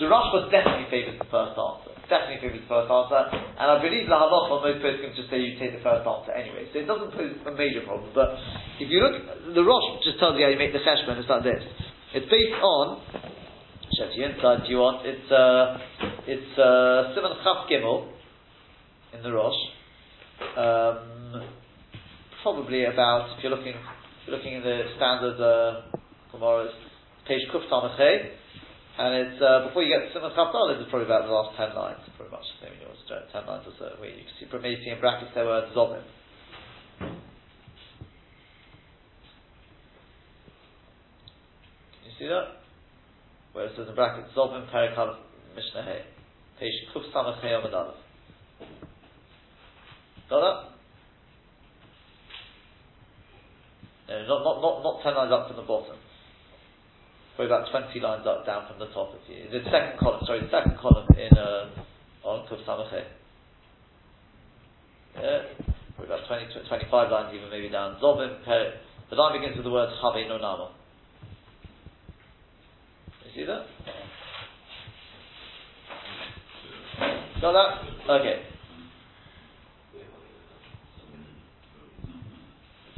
the Rashba definitely favours the first answer. Definitely favours the first answer. And I believe the halacha, most can just say you take the first answer anyway. So it doesn't pose a major problem. But if you look, the Rosh just tells you how you make the cheshbon. It's like this. It's based on, you inside if you want. It's, uh, it's, uh, Simon Chaf Gimel in the Rosh. Um, probably about, if you're looking if You're looking in the standard uh, Gemara, page Kuf Tamachay, and it's uh, before you get to Simon Chafdal, it's probably about the last ten lines, pretty much maybe yours, ten lines or so. Where you can see, maybe see in brackets there were Zobim. Can you see that? Where it says in brackets Zobim Perikal Mishnah Hay, page Kuf Amad Aleph. Got that? No, not, not, not, not ten lines up from the bottom. Probably about 20 lines up, down from the top of you. The second column, sorry, the second column in, uh, on Kuf Samachay. Yeah, probably about 20, 25 lines even maybe down. Zobim, Perik. The line begins with the word Chave no Nama. You see that? Got that? Okay.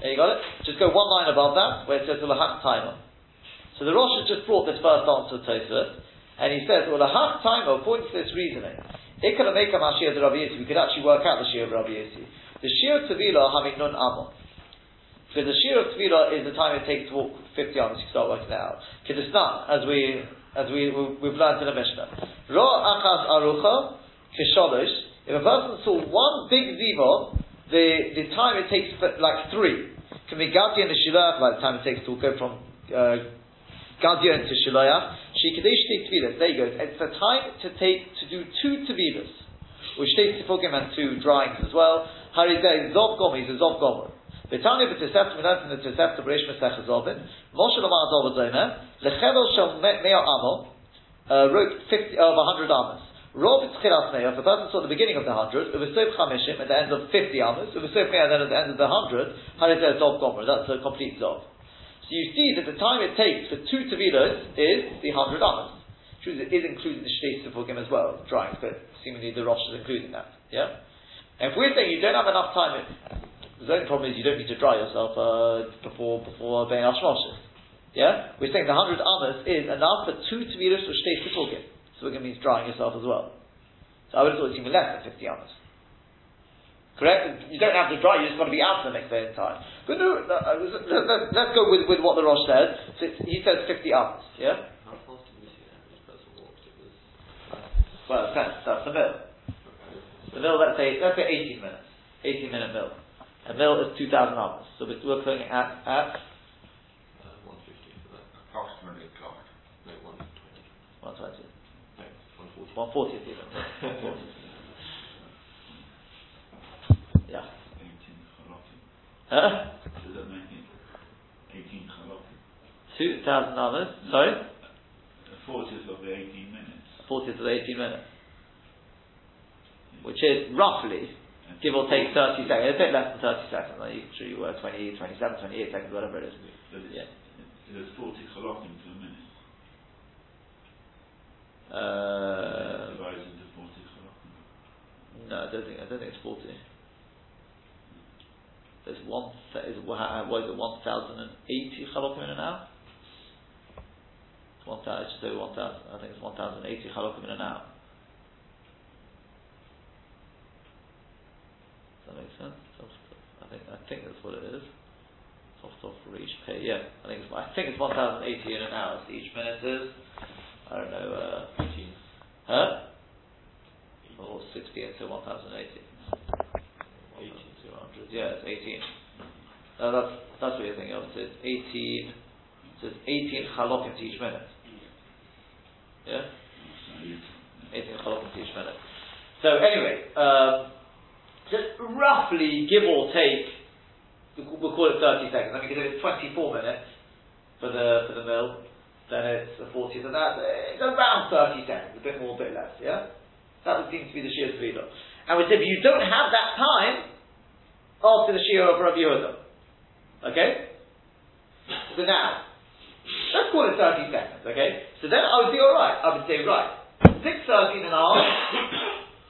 There you got it? Just go one line above that, where it says the Lahach Timer. So the Rosh has just brought this first answer to Tosfos, and he says, well, the half time according to this reasoning, Ikala Meka Mashiach the Rabbi Yossi, we could actually work out the Shir of Rabbi Yossi. The Shir of Tevila having Nun Amon. So the Shir of Tevila is the time it takes to walk 50 hours, you start working it out. Kedistan, as we, as we, we've learned in the Mishnah. Ro Achas Arucha, Kisholosh, if a person saw one big ziva, the, the time it takes, like three, can be Gati and the Shilach, like the time it takes to go from uh, Gadia into Shiloyach. Shikadesh Tvilas. There you go. It's the time to take to do two Tvilas. Which takes Tifogim and two drawings as well. Harizeh Zov Gomer is a Zov Gomer. Betanya b'tesefta minat in the tesefta b'reish mesech zovin. Moshe lamar zov zomer. Lechevel shel meo amo. Uh, wrote 50, of uh, 100 amas. Rob tchilas meo. If a person saw the beginning of the 100, uvesov chamishim at the end of 50 amas, uvesov meo then at the end of the 100, harizeh zov gomer. That's a complete zov. So you see that the time it takes for two Tavilas is the 100 amas. True, it is included in the Shtei him as well, drying, but seemingly the Rosh is including that. Yeah? And if we're saying you don't have enough time, the only problem is you don't need to dry yourself uh, before before being Ashmoshes. Yeah? We're saying the 100 amas is enough for two Tavilas for Shtei Sifugim. Sifugim means drying yourself as well. So I would have thought it's even less than 50 amas. Correct? You don't have to dry, you just got to be out for the next day in time. But no, uh, let's, let's go with, with what the Rosh says. So he says 50 hours, yeah? How fast did we see that this? It was. Well, that's, that's the mill. The mill, let's say, let's say 18 minutes. 18 minute mill. A mill is 2,000 hours. So we're looking at, at Uh, 150 for that. Approximately clock. No, 120. 120. No, 140. 140 even. 140. Yeah. 18 chalokim. Huh? Does that make it 18 chalokim? 2,000 hours. Sorry? A fortieth of the 18 minutes. 40 to 18 minutes. Which is roughly, give or take 30 seconds, a bit less than 30 seconds. Like you, sure you were 20, 27, 28 seconds, whatever it is. But it's, Yeah. there's 40 chalokim to a minute. Uh, Divided into 40 chalokim. no, I don't think, I don't think it's 40. There's one, is, what is it, 1,080 chalokim in an hour? 1,000, I should say 1,000, I think it's 1,080 chalokim in an hour. Does that make sense? I think, I think that's what it is. Soft off for each pay, yeah. I think it's, I think it's 1,080 in an hour, so each minute is, I don't know, uh, 18. huh? Or 60 into 1,080. 18. 200, yeah, it's 18. No, that's, that's what you're thinking of. It's 18, so it's 18 halokim to each minute. Yeah? 18 halokim to each minute. So anyway, um, just roughly, give or take, we'll call it 30 seconds. I mean, because if it's 24 minutes for the, for the mill, then it's a 40th of that. It's around 30 seconds, a bit more, a bit less, yeah? That would seem to be the sheer Tefillah. And we said, if you don't have that time, after the Shia of Rabbi Yehuda. Okay? So now, let's call it 30 seconds, okay? So then I would be alright. I would say, right, 6, 13 and a half,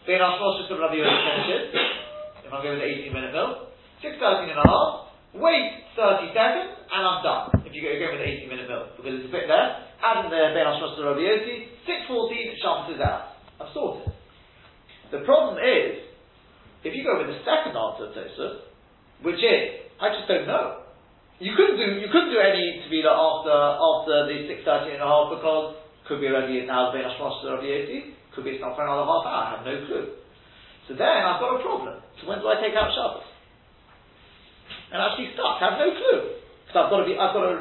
being our Shmosh of Rabbi Yehuda finishes, if I'm going with the 18 minute mill, 6, 13 and a half, wait 30 seconds, and I'm done. If you go going with the 18 minute mill, because it's a bit there, add in the Ben Ashmosh of Rabbi Yossi, 6.14, Shams is out. I've sorted. The problem is, if you go with the second answer, Tosfos, which is, I just don't know. you couldn't do you couldn't do any tefillah after after the six thirty and a half because could be already now the to Rabbi Yossi, could be it's not for another half hour. I have no clue. So then I've got a problem. So when do I take out Shabbos? And actually stuck. I have no clue because I've got to be I've got to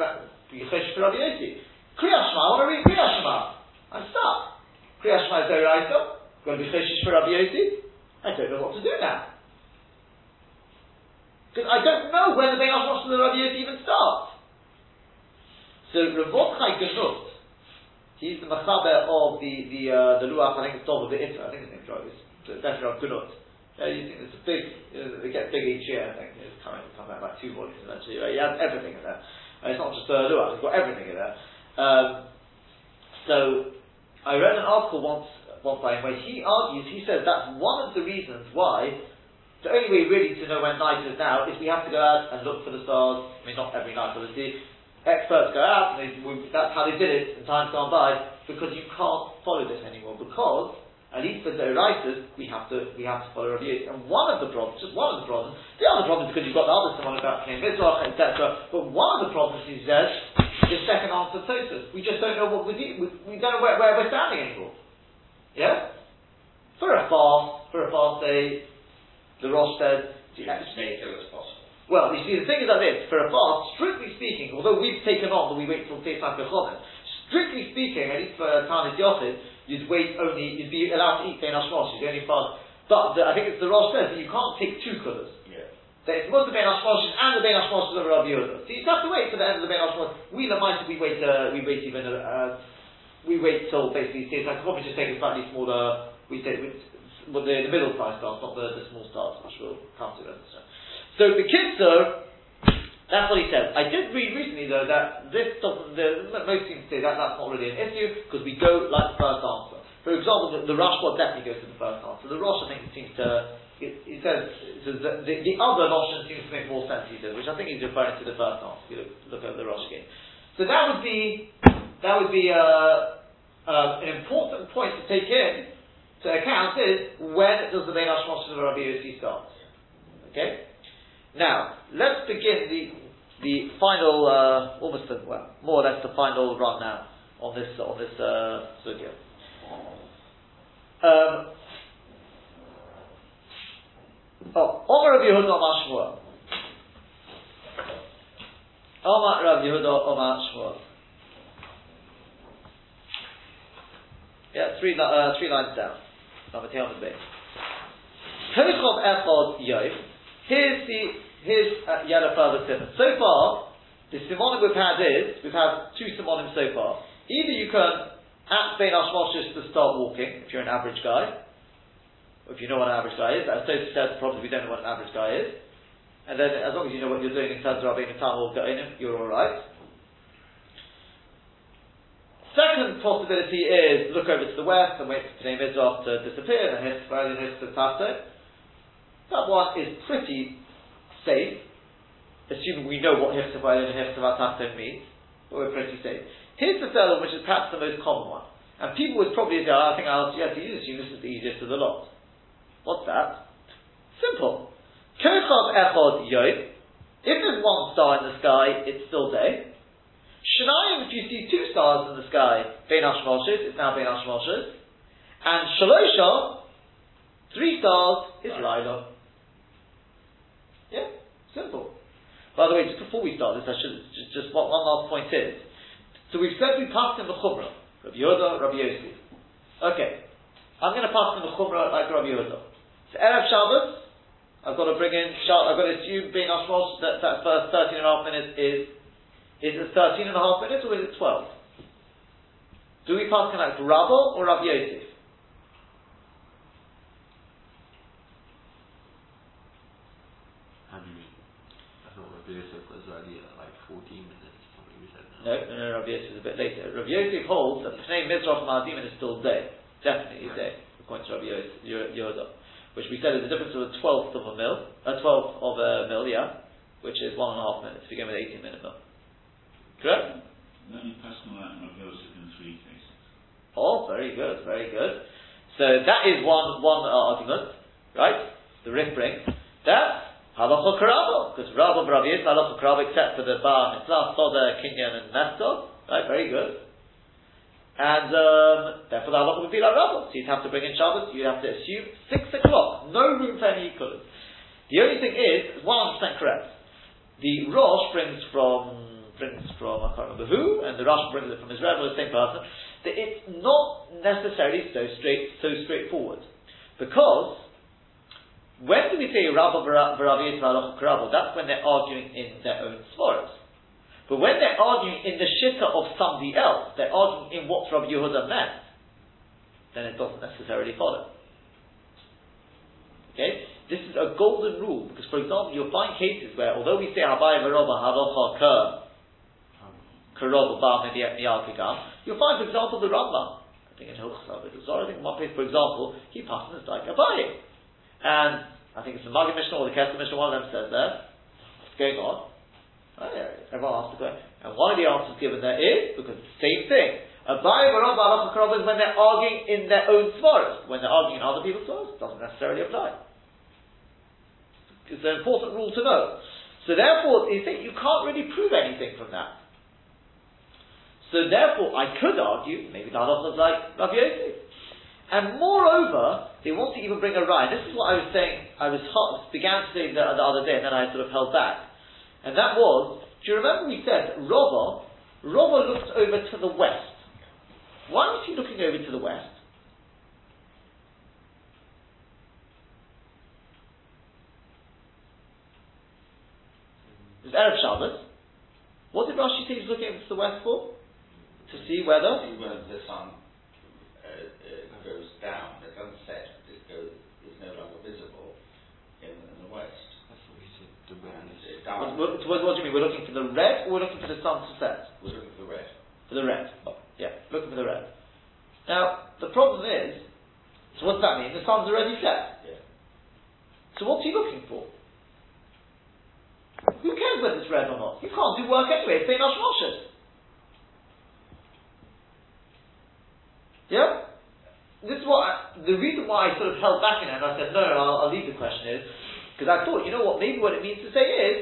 be chesh for Rabbi Yossi. Kriyas Shema. I want to read Kriyas Shema. I'm stuck. Kriyas Shema is Deraisa. Going to be chesh for Rabbi Yossi. I don't know what to do now. Because I don't know when the Hashmosh and the Rabbi even start. So Ravot Chai Ganut, he's the Machaber of the the uh, the Luach, I think it's Dov of the Itra, I think his name's right, it's definitely Rav Ganut. Uh, you think it's a big, they get big each year, I think. It's coming, come out about two volumes eventually. Right? He has everything in there. And it's not just the Luach, he's got everything in there. Um, so, I read an article once, by him where he argues, he says that's one of the reasons why the only way really to know when night is now is we have to go out and look for the stars. I mean, not every night, obviously. Experts go out, and they, that's how they did it in times gone by, because you can't follow this anymore. Because, at least for the writers, we have to we have to follow Rabbi Yossi. And one of the problems, just one of the problems, the other problem is because you've got the other someone about King Mizrach, etc. But one of the problems he says is second answer Tosfos. We just don't know what we do. We, we don't know where, where we're standing anymore. Yeah? For a fast, for a fast day, the Rosh said, You have to stay till it's possible. well, you see, the thing is like this, for a fast, strictly speaking, although we've taken on that we wait till Pesach Bechonim, strictly speaking, at least for Tanit Yochid, you'd wait only, you'd be allowed to eat Ben Hashmosh, you'd only fast, but the, I think it's the Rosh says that you can't take two colours. Yeah. That it's both the Ben Hashmosh and the Ben Hashmosh of Rabbi Yehuda. So you have to wait for the end of the Ben Hashmosh. We Lamaita, we wait, uh, we wait even, uh, we wait till basically, say, I could probably just take a slightly smaller, we take, we, well, the, the middle size stars, not the, the small stars, which we'll come to second. So the Kitzur, that's what he says. I did read recently though that this doesn't, the, most seem to say that that's not really an issue because we go like the first answer. For example, the, the Rashba definitely goes to the first answer. The Rosh, I think, seems to, it, says, the, the other notion seems to make more sense, he says, which I think he's referring to the first answer. You look, look over the Rosh again. So that would be, that would be uh, uh, an important point to take in to account is when does the Ben Hashmosh of Rabbi Yossi start? Okay? Now, let's begin the the final, uh, almost the, well, more or less the final run now on this on this uh, sugya. Um, oh, Omar Rabbi Yehuda Omar Shmuel. Omar Rabbi Yehuda Omar Shmuel. Yeah, three, uh, three lines down. Number ten on the base. Tochov Echod. Here's the here's uh, yet a further simon. So far, the simonim we've had is we've had two simonim so far. Either you can at Bein Hashmoshes to start walking if you're an average guy, or if you know what an average guy is. As Tosfos said, probably we don't know what an average guy is. And then, as long as you know what you're doing in terms of Rabbeinu Tam or Geonim, you're alright. Second possibility is look over to the west and wait for Pnei Mizrach to disappear, to That one is pretty safe, assuming we know what Hiftabayim and Hiftavatafim means, but we're pretty safe. Here's the third one, which is perhaps the most common one. And people would probably say, I think I'll yes, you assume this is the easiest of the lot. What's that? Simple. Kochov Echod Yom. If there's one star in the sky, it's still day. Shnayim, if you see two stars in the sky, Bein Hashmoshes, it's now Bein Hashmoshes. And Shalosha, three stars, is Lila. Yeah, simple. By the way, just before we start this, I should just, just one, one last point is. So we've said we passed in the Chumrah, Rabbi Yehuda, Rabbi Yossi. Okay, I'm going to pass in the Chumrah like Rabbi Yehuda. So Erev Shabbos, I've got to bring in, I've got to assume being Hashmosh that that first 13 and a half minutes is is it 13 and a half minutes or is it 12? Do we pass like Rabbi or Rabbi Yosef? How you? I thought Rabbi Yosef was only like 14 minutes, something we said. No, no, no, Rabbi Yosef is a bit later. Rabbi Yosef holds that Pnei Mizrach Ma'adim is still day. Definitely Right. day, according to Rabbi Yosef. Which we said is the difference of a twelfth of a mil, a twelfth of a mil, yeah? Which is one and a half minutes, if you go with 18 minute mil. Correct? Personal act of Joseph in three cases. Oh, very good, very good. So that is one one uh, argument, right? The Rif brings that Halacha Karabo, because Rabba Rabbi is Halacha Karabo except for the Bar Mitzvah, Soda, Kinyan, and Meskov. Right, very good. And um, therefore the halacha would be like Rabba. So you'd have to bring in Shabbos, you'd have to assume 6 o'clock, no room for any equivalence. The only thing is, 100% correct. The Rosh brings from, brings from, I can't remember who, and the Rosh brings it from Rebbe, the same person, that it's not necessarily so straight, so straightforward. Because when do we say Rabba Varavi Karabo? That's when they're arguing in their own svaras. But when they're arguing in the shitta of somebody else, they're arguing in what Rabbi Yehuda meant, then it doesn't necessarily follow. Okay? This is a golden rule, because for example, you'll find cases where, although we say Habai Varoba Halocha Ka Karoba Ba Miyal you'll find, for example, the Rambam. I think in Hilchas I think in one place, for example, he passes like Abaye. And I think it's the Maggid Mishnah or the Kesef Mishnah, one of them says there, what's going on? Oh, everyone asks the question. And one of the answers given there is, because it's the same thing. Abaye Baram Balach is when they're arguing in their own svaras. When they're arguing in other people's svaras, it doesn't necessarily apply. It's an important rule to know. So therefore, you think you can't really prove anything from that. So therefore, I could argue, maybe the halacha is like Rabbi Yosef. And moreover, they want to even bring a raya. This is what I was saying, I was hot, began to say the, the, other day, and then I sort of held back. And that was, do you remember we said, Rava, Rava looked over to the west. Why was he looking over to the west? Was Erev Shabbos. What did Rashi say he was looking over to the west for? To see whether? See whether the sun uh, uh, goes down, it doesn't set, it goes, it's no longer visible in, in the west. That's what we said, the And red. it What, down, what, what, what do you mean? We're looking for the red or we're looking for the sun to set? we're looking for the red. For the red. Oh, yeah, looking for the red. Now, the problem is, so what's that mean? The sun's already set. Yeah. So what's he looking for? Who cares whether it's red or not? You can't do work anyway, it's Bein Hashmoshes. Yeah? This is what I, the reason why I sort of held back in it, and I said, no, I'll, I'll leave the question is, because I thought, you know what, maybe what it means to say is,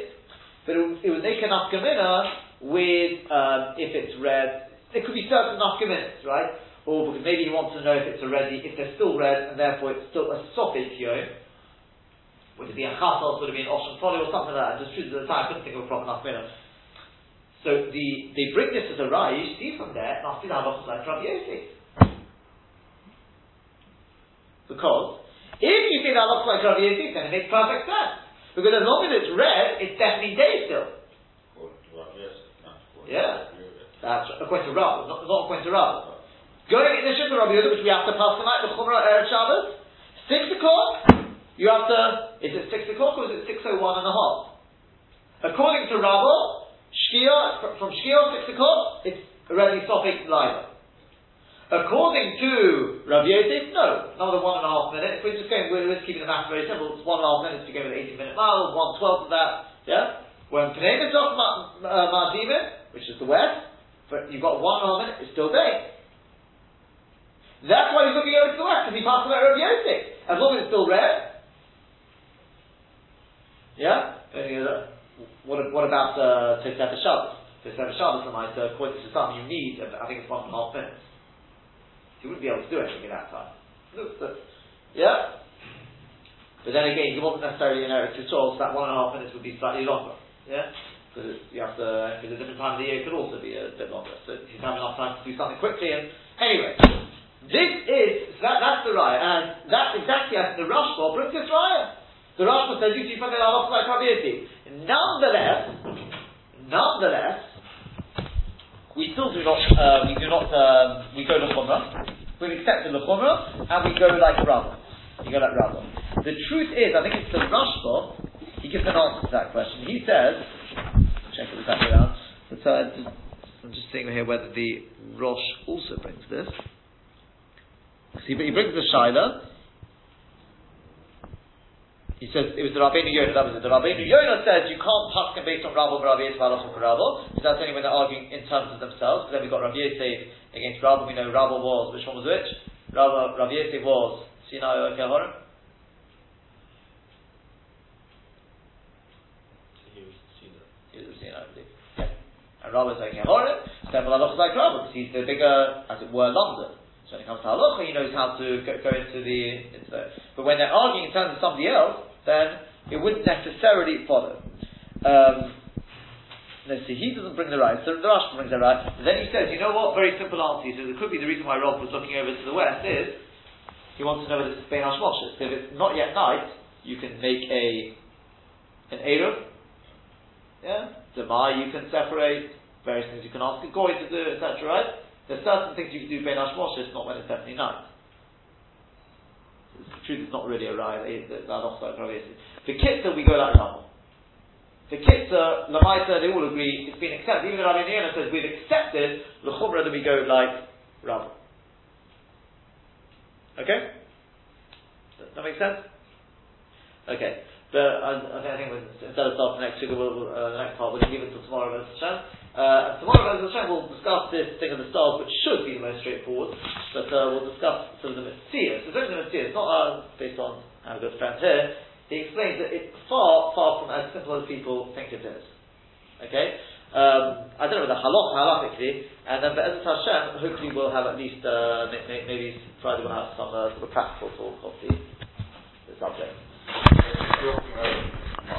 that it, it would make an afkamina with, um, if it's red, there could be certain afkaminas, right? Or because maybe he wants to know if it's already, if they're still red, and therefore it's still a sophic yom. Would it be a chasal, would it be an ocean folly, or something like that? Just truth at the time, I couldn't think of a proper afkamina. So the, they bring this as a you see from there, like Rabbi Yosef. Because if you say that looks like Rabbi Yosef, then it makes perfect sense. Because as long as it's red, it's definitely day still. According to Rabbi according Yeah. to Rabbi Yehuda. That's according to Rav, not, not according to Rav. Going in the Rabbi Yehuda, which we have to pass tonight, the Chumrah Erev Shabbos, six o'clock, you have to, is it six o'clock or is it six oh one and a half? According to Rav, Shkia, from Shkia, six o'clock, it's already stopping live. According to Rabbi Yosef, no, another one and a half minutes. We're just going, we're just keeping the math very simple. It's one and a half minutes to go with 18 minute mile, one twelfth of that, yeah? When Pnei Mizrach Ma'adimin, which is the west, but you've got one and a half minutes, it's still day. That's why he's looking over to the west, because he passed about Rabbi Yosef. As long as it's still red. Yeah? What, what about uh, Tosefet Shabbos? Tosefet Shabbos, like, uh, according to some, you need, uh, I think it's one and a half minutes. You wouldn't be able to do anything in that time. Yeah? But then again, he wasn't necessarily in Eretz Yisrael, so that one and a half minutes would be slightly longer. Yeah? Because you have to, because a different time of the year it could also be a bit longer. So you have enough time to do something quickly. And anyway, this is, that, that's the raya. And that's exactly as the Rashba brings this raya. The Rashba says, you see from the. Nonetheless, nonetheless, we still do not, uh, we do not, um, we go to Chumrah, we accept the Chumrah, and we go like Rabbah. We go like Rabbah. The truth is, I think it's the Rashba, he gives an answer to that question. He says, check it but, uh, I'm just thinking here whether the Rosh also brings this. See, but he brings the Shaila, he says it was the Rabbeinu Yonah. That was it. The Rabbeinu Yonah Says you can't paskin based on Rabbi Rabbi Yisrael So that's only when they're arguing in terms of themselves. But then we got Rabbi Yosef against Rabbi. We know Rabbi was which one was which. Rabbi Rabbi Yosef was Sinai Okahorim. And Rabbi's like Kehorim, then Malach's like Rabbi, because he's the bigger, as it were, London. So when it comes to halacha, he knows how to go, go into the, into the. But when they're arguing in terms of somebody else, then it wouldn't necessarily follow. Um, let's see, he doesn't bring the right, so the Rashi brings the right. But then he says, you know what? Very simple answer. He says it could be the reason why Rob was looking over to the west is he wants to know whether it's Ben Hashmoshes. So if it's not yet night, you can make a an Eruv. Yeah? Demai you can separate, various things you can ask a Goy to do, etc. Right? There's certain things you can do Ben Hashmoshes, not when it's definitely night. The truth is not really a ride. The Kitzah, we go like Rambam. The Kitzah, Lamaita, they all agree it's been accepted. Even Rabbi Niana says we've accepted the Chumrah that we go like Rambam. Okay? Does that make sense? Okay. But I, I think instead of starting next week, we'll, uh, the next part, we'll leave it until tomorrow, Bez Hashem. Uh, and tomorrow, Hashem, we'll discuss this thing of the stars, which should be the most straightforward, but uh, we'll discuss sort of the Mitzvah. So, the not uh, based on how good friends here. He explains that it's far, far from as simple as people think it is. Okay? Um, I don't know whether halach, halachically, and then Be'ezet Hashem, hopefully we'll have at least, uh, maybe, maybe Friday we'll have some uh, sort of practical talk of the, the subject.